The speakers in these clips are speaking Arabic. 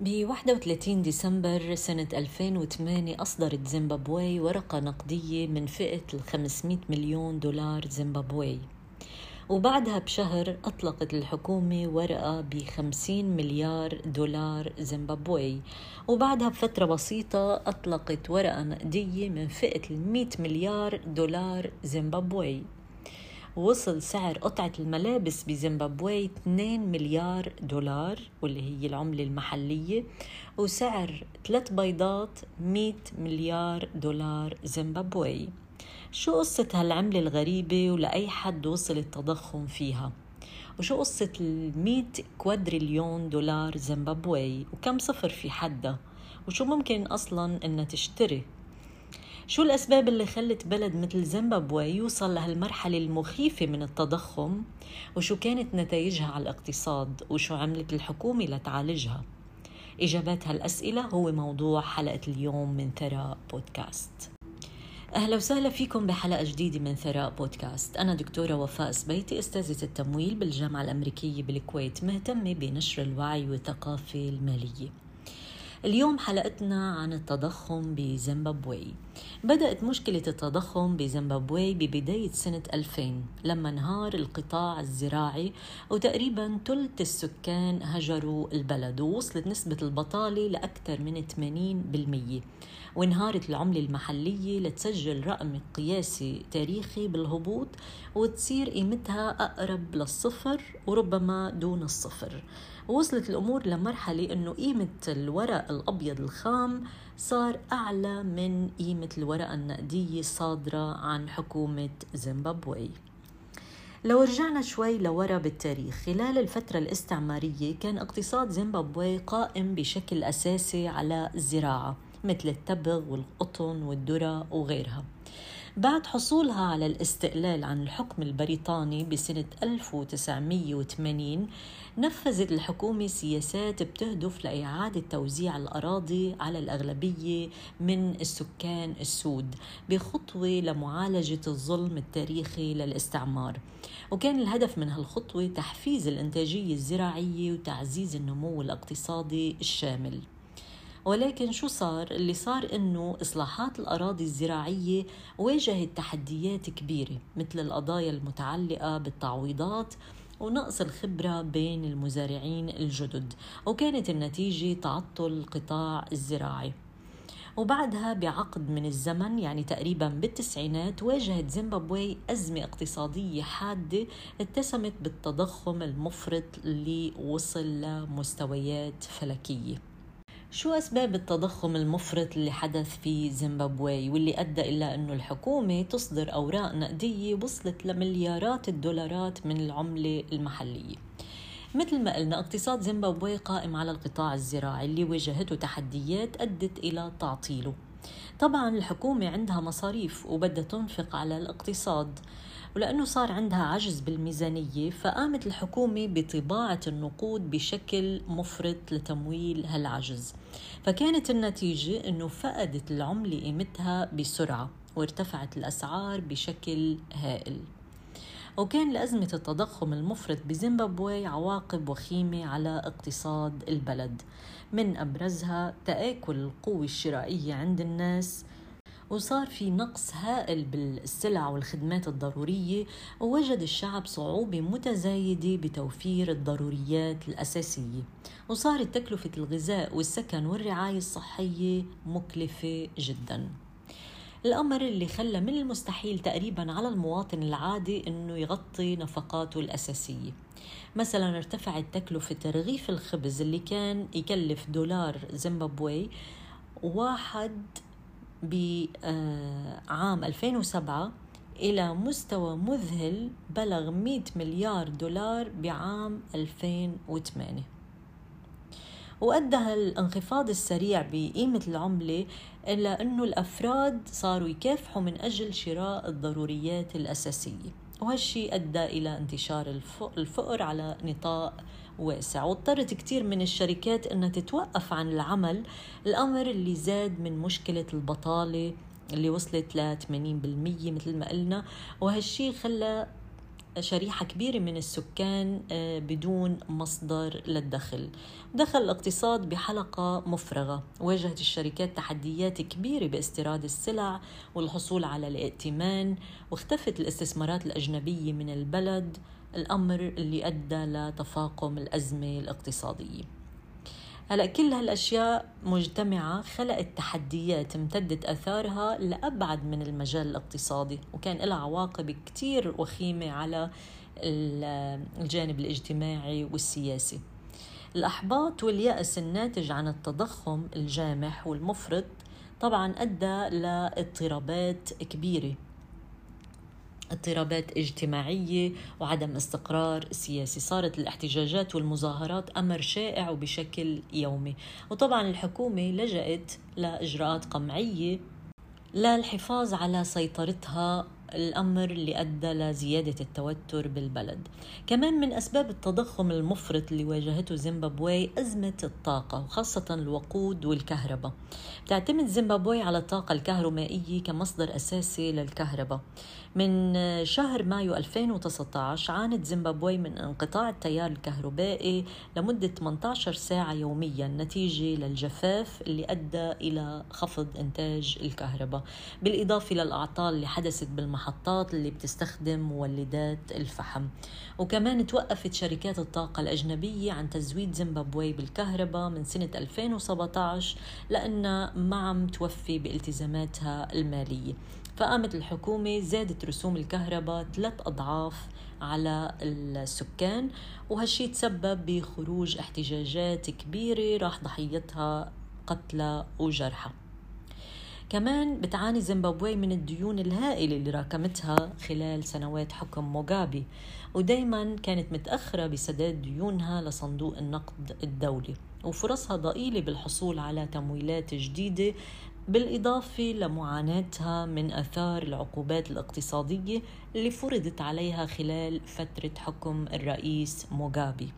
ب 31 ديسمبر سنة 2008 أصدرت زيمبابوي ورقة نقدية من فئة ال 500 مليون دولار زيمبابوي. وبعدها بشهر أطلقت الحكومة ورقة ب 50 مليار دولار زيمبابوي. وبعدها بفترة بسيطة أطلقت ورقة نقدية من فئة ال 100 مليار دولار زيمبابوي. وصل سعر قطعة الملابس بزيمبابوي 2 مليار دولار واللي هي العملة المحلية وسعر ثلاث بيضات 100 مليار دولار زيمبابوي شو قصة هالعملة الغريبة ولأي حد وصل التضخم فيها؟ وشو قصة ال 100 كوادريليون دولار زيمبابوي وكم صفر في حدها؟ وشو ممكن أصلا إنها تشتري شو الأسباب اللي خلت بلد مثل زيمبابوي يوصل لهالمرحلة المخيفة من التضخم؟ وشو كانت نتائجها على الاقتصاد؟ وشو عملت الحكومة لتعالجها؟ إجابات هالأسئلة هو موضوع حلقة اليوم من ثراء بودكاست. أهلا وسهلا فيكم بحلقة جديدة من ثراء بودكاست. أنا دكتورة وفاء سبيتي أستاذة التمويل بالجامعة الأمريكية بالكويت مهتمة بنشر الوعي والثقافة المالية. اليوم حلقتنا عن التضخم بزيمبابوي. بدأت مشكلة التضخم بزيمبابوي ببداية سنة 2000 لما انهار القطاع الزراعي وتقريبا ثلث السكان هجروا البلد ووصلت نسبة البطالة لأكثر من 80% وانهارت العملة المحلية لتسجل رقم قياسي تاريخي بالهبوط وتصير قيمتها أقرب للصفر وربما دون الصفر. وصلت الأمور لمرحلة أنه قيمة الورق الأبيض الخام صار أعلى من قيمة الورقة النقدية الصادرة عن حكومة زيمبابوي. لو رجعنا شوي لورا بالتاريخ خلال الفترة الاستعمارية كان اقتصاد زيمبابوي قائم بشكل أساسي على الزراعة مثل التبغ والقطن والذرة وغيرها. بعد حصولها على الاستقلال عن الحكم البريطاني بسنة 1980 نفذت الحكومة سياسات بتهدف لإعادة توزيع الأراضي على الأغلبية من السكان السود بخطوة لمعالجة الظلم التاريخي للاستعمار. وكان الهدف من هالخطوة تحفيز الإنتاجية الزراعية وتعزيز النمو الاقتصادي الشامل. ولكن شو صار؟ اللي صار إنه إصلاحات الأراضي الزراعية واجهت تحديات كبيرة مثل القضايا المتعلقة بالتعويضات ونقص الخبرة بين المزارعين الجدد وكانت النتيجة تعطل القطاع الزراعي وبعدها بعقد من الزمن يعني تقريبا بالتسعينات واجهت زيمبابوي أزمة اقتصادية حادة اتسمت بالتضخم المفرط اللي وصل لمستويات فلكية شو أسباب التضخم المفرط اللي حدث في زيمبابوي واللي أدى إلى أنه الحكومة تصدر أوراق نقدية وصلت لمليارات الدولارات من العملة المحلية؟ مثل ما قلنا اقتصاد زيمبابوي قائم على القطاع الزراعي اللي واجهته تحديات أدت إلى تعطيله. طبعا الحكومة عندها مصاريف وبدها تنفق على الاقتصاد. ولأنه صار عندها عجز بالميزانية فقامت الحكومة بطباعة النقود بشكل مفرط لتمويل هالعجز. فكانت النتيجة أنه فقدت العملة قيمتها بسرعة وارتفعت الأسعار بشكل هائل. وكان لأزمة التضخم المفرط بزيمبابوي عواقب وخيمة على اقتصاد البلد. من أبرزها تآكل القوة الشرائية عند الناس وصار في نقص هائل بالسلع والخدمات الضرورية ووجد الشعب صعوبة متزايدة بتوفير الضروريات الأساسية. وصارت تكلفة الغذاء والسكن والرعاية الصحية مكلفة جداً. الأمر اللي خلى من المستحيل تقريبا على المواطن العادي أنه يغطي نفقاته الأساسية. مثلا ارتفعت تكلفة رغيف الخبز اللي كان يكلف دولار زيمبابوي واحد بعام 2007 إلى مستوى مذهل بلغ 100 مليار دولار بعام 2008 وأدى الانخفاض السريع بقيمة العملة إلى أنه الأفراد صاروا يكافحوا من أجل شراء الضروريات الأساسية. وهالشي أدى إلى انتشار الفقر على نطاق واسع واضطرت كثير من الشركات أنها تتوقف عن العمل. الأمر اللي زاد من مشكلة البطالة اللي وصلت ل 80% مثل ما قلنا وهالشي خلى شريحة كبيرة من السكان آه، بدون مصدر للدخل. دخل الاقتصاد بحلقة مفرغة. واجهت الشركات تحديات كبيرة باستيراد السلع والحصول على الائتمان واختفت الاستثمارات الأجنبية من البلد. الأمر اللي أدى لتفاقم الأزمة الاقتصادية. هلا كل هالأشياء مجتمعة خلقت تحديات امتدت آثارها لأبعد من المجال الاقتصادي وكان لها عواقب كثير وخيمة على الجانب الاجتماعي والسياسي. الأحباط واليأس الناتج عن التضخم الجامح والمفرط طبعا أدى لإضطرابات كبيرة. اضطرابات اجتماعية وعدم استقرار سياسي. صارت الاحتجاجات والمظاهرات أمر شائع وبشكل يومي. وطبعا الحكومة لجأت لإجراءات قمعية للحفاظ على سيطرتها. الأمر اللي أدى لزيادة التوتر بالبلد. كمان من أسباب التضخم المفرط اللي واجهته زيمبابوي أزمة الطاقة وخاصة الوقود والكهرباء. تعتمد زيمبابوي على الطاقة الكهرومائية كمصدر أساسي للكهرباء. من شهر مايو 2019 عانت زيمبابوي من انقطاع التيار الكهربائي لمدة 18 ساعة يوميا نتيجة للجفاف اللي أدى إلى خفض إنتاج الكهرباء. بالإضافة للأعطال اللي حدثت بالمحطات اللي بتستخدم مولدات الفحم. وكمان توقفت شركات الطاقة الأجنبية عن تزويد زيمبابوي بالكهرباء من سنة 2017 لأنها ما عم توفي بالتزاماتها المالية. فقامت الحكومة زادت رسوم الكهرباء ثلاث أضعاف على السكان وهالشي تسبب بخروج احتجاجات كبيرة راح ضحيتها قتلى وجرحى. كمان بتعاني زيمبابوي من الديون الهائلة اللي راكمتها خلال سنوات حكم موغابي ودايما كانت متأخرة بسداد ديونها لصندوق النقد الدولي. وفرصها ضئيلة بالحصول على تمويلات جديدة بالإضافة لمعاناتها من آثار العقوبات الاقتصادية اللي فرضت عليها خلال فترة حكم الرئيس موغابي.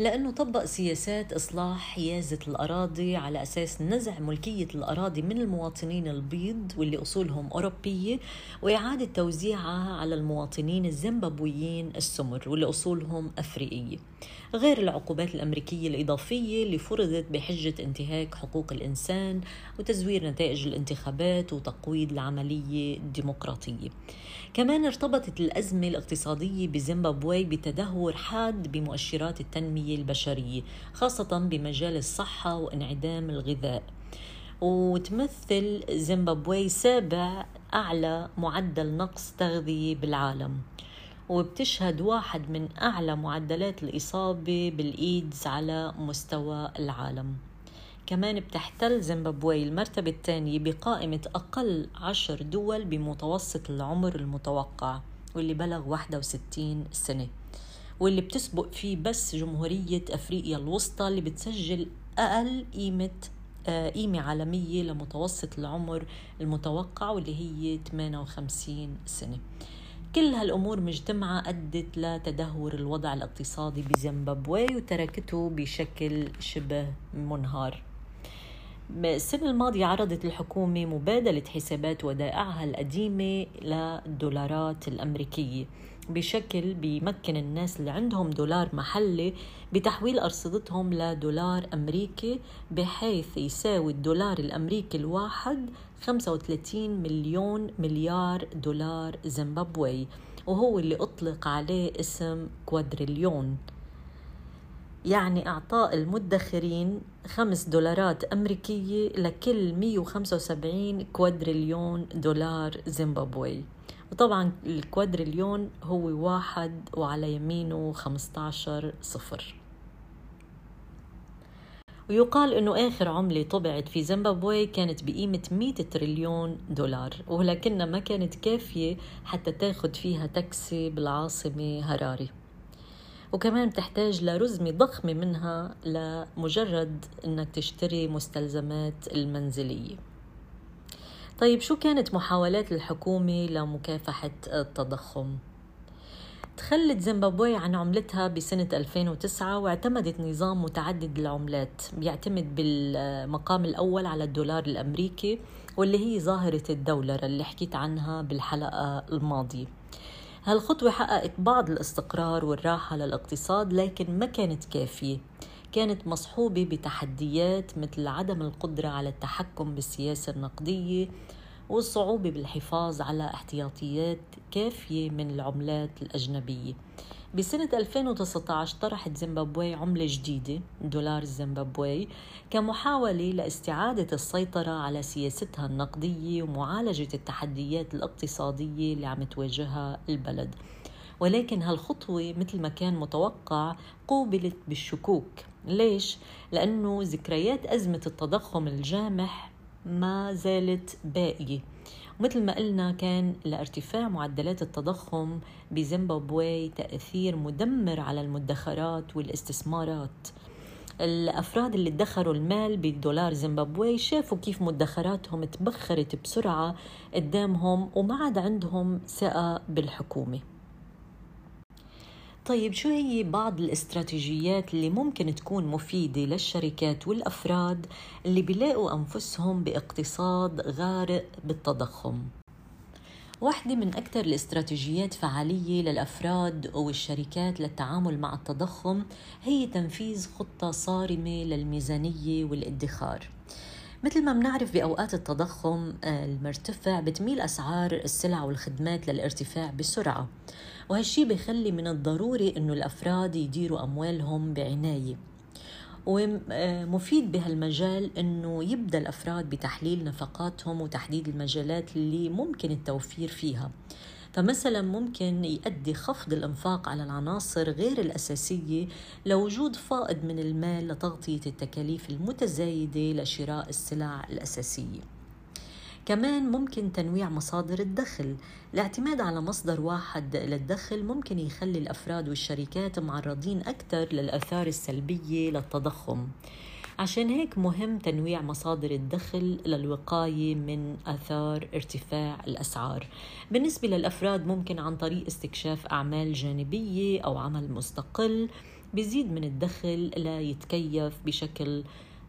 لأنه طبق سياسات إصلاح حيازة الأراضي على أساس نزع ملكية الأراضي من المواطنين البيض واللي أصولهم أوروبية وإعادة توزيعها على المواطنين الزيمبابويين السمر واللي أصولهم أفريقية. غير العقوبات الأمريكية الإضافية اللي فرضت بحجة انتهاك حقوق الإنسان وتزوير نتائج الانتخابات وتقويض العملية الديمقراطية. كمان ارتبطت الأزمة الاقتصادية بزيمبابوي بتدهور حاد بمؤشرات التنمية البشرية خاصة بمجال الصحة وانعدام الغذاء. وتمثل زيمبابوي سابع أعلى معدل نقص تغذية بالعالم. وبتشهد واحد من أعلى معدلات الإصابة بالإيدز على مستوى العالم. كمان بتحتل زيمبابوي المرتبة الثانية بقائمة أقل عشر دول بمتوسط العمر المتوقع واللي بلغ 61 سنة. واللي بتسبق فيه بس جمهورية أفريقيا الوسطى اللي بتسجل أقل قيمة آه، قيمة عالمية لمتوسط العمر المتوقع واللي هي 58 سنة. كل هالأمور مجتمعة أدت لتدهور الوضع الاقتصادي بزيمبابوي وتركته بشكل شبه منهار. السنة الماضية عرضت الحكومة مبادلة حسابات ودائعها القديمة للدولارات الأمريكية بشكل بيمكن الناس اللي عندهم دولار محلي بتحويل أرصدتهم لدولار أمريكي بحيث يساوي الدولار الأمريكي الواحد 35 مليون مليار دولار زيمبابوي وهو اللي أطلق عليه اسم كوادريليون. يعني إعطاء المدخرين خمس دولارات أمريكية لكل 175 كوادريليون دولار زيمبابوي. وطبعا الكوادريليون هو واحد وعلى يمينه 15 صفر. ويقال إنه آخر عملة طبعت في زيمبابوي كانت بقيمة 100 تريليون دولار ولكنها ما كانت كافية حتى تاخذ فيها تاكسي بالعاصمة هراري. وكمان بتحتاج لرزمة ضخمة منها لمجرد إنك تشتري مستلزمات المنزلية طيب شو كانت محاولات الحكومة لمكافحة التضخم؟ تخلت زيمبابوي عن عملتها بسنة 2009 واعتمدت نظام متعدد العملات بيعتمد بالمقام الأول على الدولار الأمريكي واللي هي ظاهرة الدولار اللي حكيت عنها بالحلقة الماضية هالخطوة حققت بعض الاستقرار والراحة للاقتصاد لكن ما كانت كافية. كانت مصحوبة بتحديات مثل عدم القدرة على التحكم بالسياسة النقدية والصعوبة بالحفاظ على احتياطيات كافية من العملات الأجنبية. بسنة 2019 طرحت زيمبابوي عملة جديدة دولار الزيمبابوي كمحاولة لاستعادة السيطرة على سياستها النقدية ومعالجة التحديات الاقتصادية اللي عم تواجهها البلد. ولكن هالخطوة مثل ما كان متوقع قوبلت بالشكوك. ليش؟ لأنه ذكريات أزمة التضخم الجامح ما زالت باقية. مثل ما قلنا كان لارتفاع معدلات التضخم بزيمبابوي تأثير مدمر على المدخرات والاستثمارات. الأفراد اللي ادخروا المال بالدولار زيمبابوي شافوا كيف مدخراتهم تبخرت بسرعة قدامهم وما عاد عندهم ثقة بالحكومة. طيب شو هي بعض الاستراتيجيات اللي ممكن تكون مفيدة للشركات والأفراد اللي بيلاقوا أنفسهم باقتصاد غارق بالتضخم؟ واحدة من أكثر الاستراتيجيات فعالية للأفراد والشركات للتعامل مع التضخم هي تنفيذ خطة صارمة للميزانية والادخار مثل ما بنعرف بأوقات التضخم آه، المرتفع بتميل أسعار السلع والخدمات للارتفاع بسرعة وهالشي بيخلي من الضروري أنه الأفراد يديروا أموالهم بعناية ومفيد بهالمجال إنه يبدأ الأفراد بتحليل نفقاتهم وتحديد المجالات اللي ممكن التوفير فيها. فمثلا ممكن يؤدي خفض الإنفاق على العناصر غير الأساسية لوجود فائض من المال لتغطية التكاليف المتزايدة لشراء السلع الأساسية. كمان ممكن تنويع مصادر الدخل. الاعتماد على مصدر واحد للدخل ممكن يخلي الأفراد والشركات معرضين أكثر للآثار السلبية للتضخم. عشان هيك مهم تنويع مصادر الدخل للوقاية من آثار ارتفاع الأسعار. بالنسبة للأفراد ممكن عن طريق استكشاف أعمال جانبية أو عمل مستقل بيزيد من الدخل ليتكيف بشكل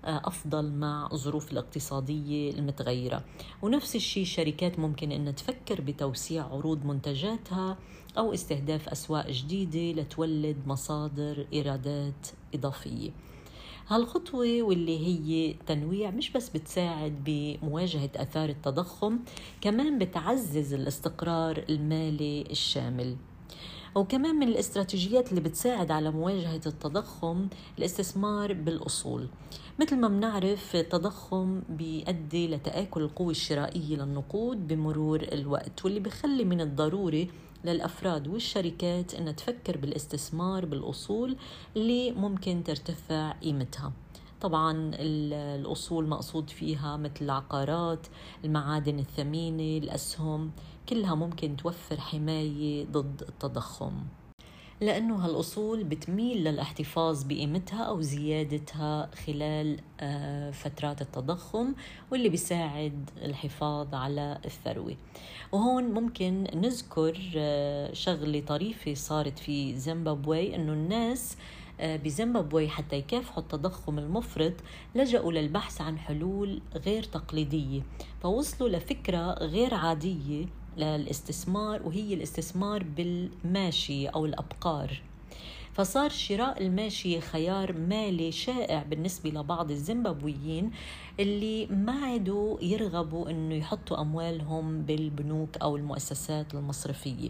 آه، أفضل مع الظروف الاقتصادية المتغيرة. ونفس الشيء الشركات ممكن أن تفكر بتوسيع عروض منتجاتها أو استهداف أسواق جديدة لتولد مصادر إيرادات إضافية. هالخطوة واللي هي تنويع مش بس بتساعد بمواجهة أثار التضخم كمان بتعزز الاستقرار المالي الشامل. وكمان من الاستراتيجيات اللي بتساعد على مواجهة التضخم الاستثمار بالأصول. مثل ما بنعرف التضخم بيؤدي لتآكل القوة الشرائية للنقود بمرور الوقت واللي بخلي من الضروري للأفراد والشركات أن تفكر بالاستثمار بالأصول اللي ممكن ترتفع قيمتها. طبعا الأصول مقصود فيها مثل العقارات المعادن الثمينة الأسهم كلها ممكن توفر حماية ضد التضخم. لأنه هالأصول بتميل للاحتفاظ بقيمتها أو زيادتها خلال آه، فترات التضخم واللي بيساعد الحفاظ على الثروة. وهون ممكن نذكر آه، شغلة طريفة صارت في زيمبابوي أنه الناس آه، بزيمبابوي حتى يكافحوا التضخم المفرط لجأوا للبحث عن حلول غير تقليدية فوصلوا لفكرة غير عادية للاستثمار وهي الاستثمار بالماشية أو الأبقار. فصار شراء الماشية خيار مالي شائع بالنسبة لبعض الزيمبابويين اللي ما عادوا يرغبوا إنه يحطوا أموالهم بالبنوك أو المؤسسات المصرفية.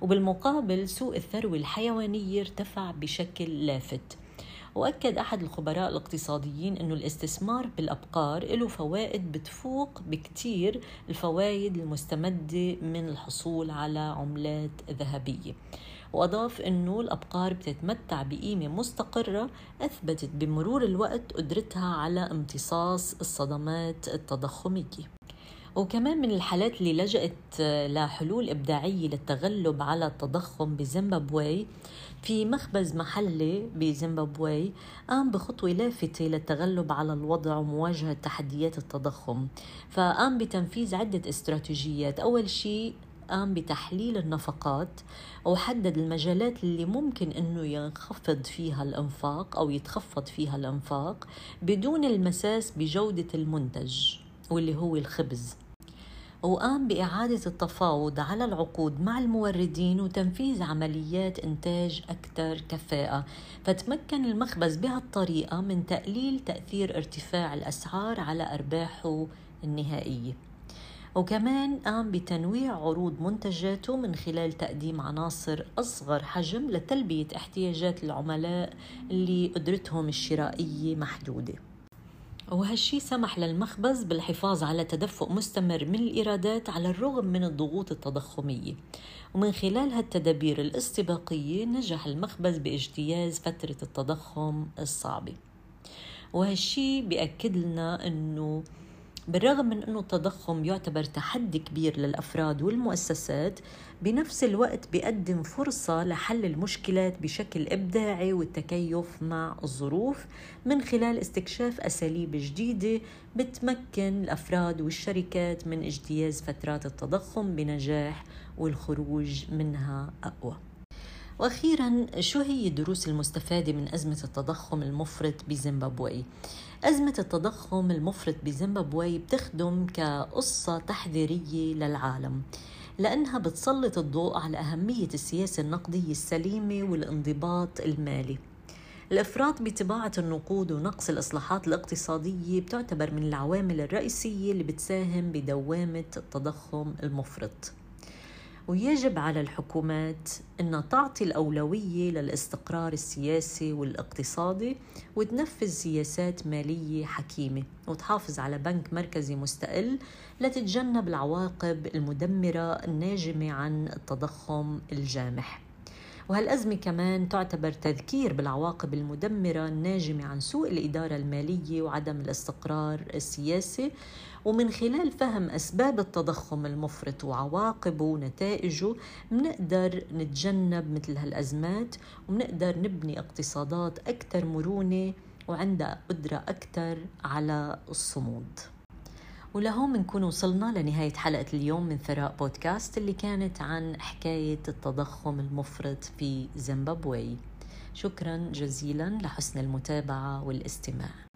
وبالمقابل سوق الثروة الحيوانية ارتفع بشكل لافت. وأكد أحد الخبراء الاقتصاديين أنه الاستثمار بالأبقار له فوائد بتفوق بكتير الفوائد المستمدة من الحصول على عملات ذهبية. وأضاف أنه الأبقار بتتمتع بقيمة مستقرة أثبتت بمرور الوقت قدرتها على امتصاص الصدمات التضخمية. وكمان من الحالات اللي لجأت لحلول إبداعية للتغلب على التضخم بزيمبابوي. في مخبز محلي بزيمبابوي قام بخطوة لافتة للتغلب على الوضع ومواجهة تحديات التضخم. فقام بتنفيذ عدة استراتيجيات. أول شيء قام بتحليل النفقات وحدد المجالات اللي ممكن إنه ينخفض فيها الإنفاق أو يتخفض فيها الإنفاق بدون المساس بجودة المنتج واللي هو الخبز. وقام بإعادة التفاوض على العقود مع الموردين وتنفيذ عمليات إنتاج أكثر كفاءة فتمكن المخبز بهالطريقة من تقليل تأثير ارتفاع الأسعار على أرباحه النهائية وكمان قام بتنويع عروض منتجاته من خلال تقديم عناصر أصغر حجم لتلبية احتياجات العملاء اللي قدرتهم الشرائية محدودة. وهالشي سمح للمخبز بالحفاظ على تدفق مستمر من الإيرادات على الرغم من الضغوط التضخمية. ومن خلال هالتدابير الاستباقية نجح المخبز باجتياز فترة التضخم الصعبة. وهالشي بيأكد لنا أنه بالرغم من أنه التضخم يعتبر تحدي كبير للأفراد والمؤسسات بنفس الوقت بيقدم فرصة لحل المشكلات بشكل إبداعي والتكيف مع الظروف من خلال استكشاف أساليب جديدة بتمكن الأفراد والشركات من اجتياز فترات التضخم بنجاح والخروج منها أقوى. وأخيرا شو هي الدروس المستفادة من أزمة التضخم المفرط بزيمبابوي؟ أزمة التضخم المفرط بزيمبابوي بتخدم كقصة تحذيرية للعالم لأنها بتسلط الضوء على أهمية السياسة النقدية السليمة والانضباط المالي. الإفراط بطباعة النقود ونقص الإصلاحات الاقتصادية بتعتبر من العوامل الرئيسية اللي بتساهم بدوامة التضخم المفرط. ويجب على الحكومات أن تعطي الأولوية للاستقرار السياسي والاقتصادي وتنفذ سياسات مالية حكيمة وتحافظ على بنك مركزي مستقل لتتجنب العواقب المدمرة الناجمة عن التضخم الجامح. وهالأزمة كمان تعتبر تذكير بالعواقب المدمرة الناجمة عن سوء الإدارة المالية وعدم الاستقرار السياسي ومن خلال فهم أسباب التضخم المفرط وعواقبه ونتائجه بنقدر نتجنب مثل هالأزمات وبنقدر نبني اقتصادات أكثر مرونة وعندها قدرة أكثر على الصمود. ولهون بنكون وصلنا لنهاية حلقة اليوم من ثراء بودكاست اللي كانت عن حكاية التضخم المفرط في زيمبابوي. شكرا جزيلا لحسن المتابعة والاستماع.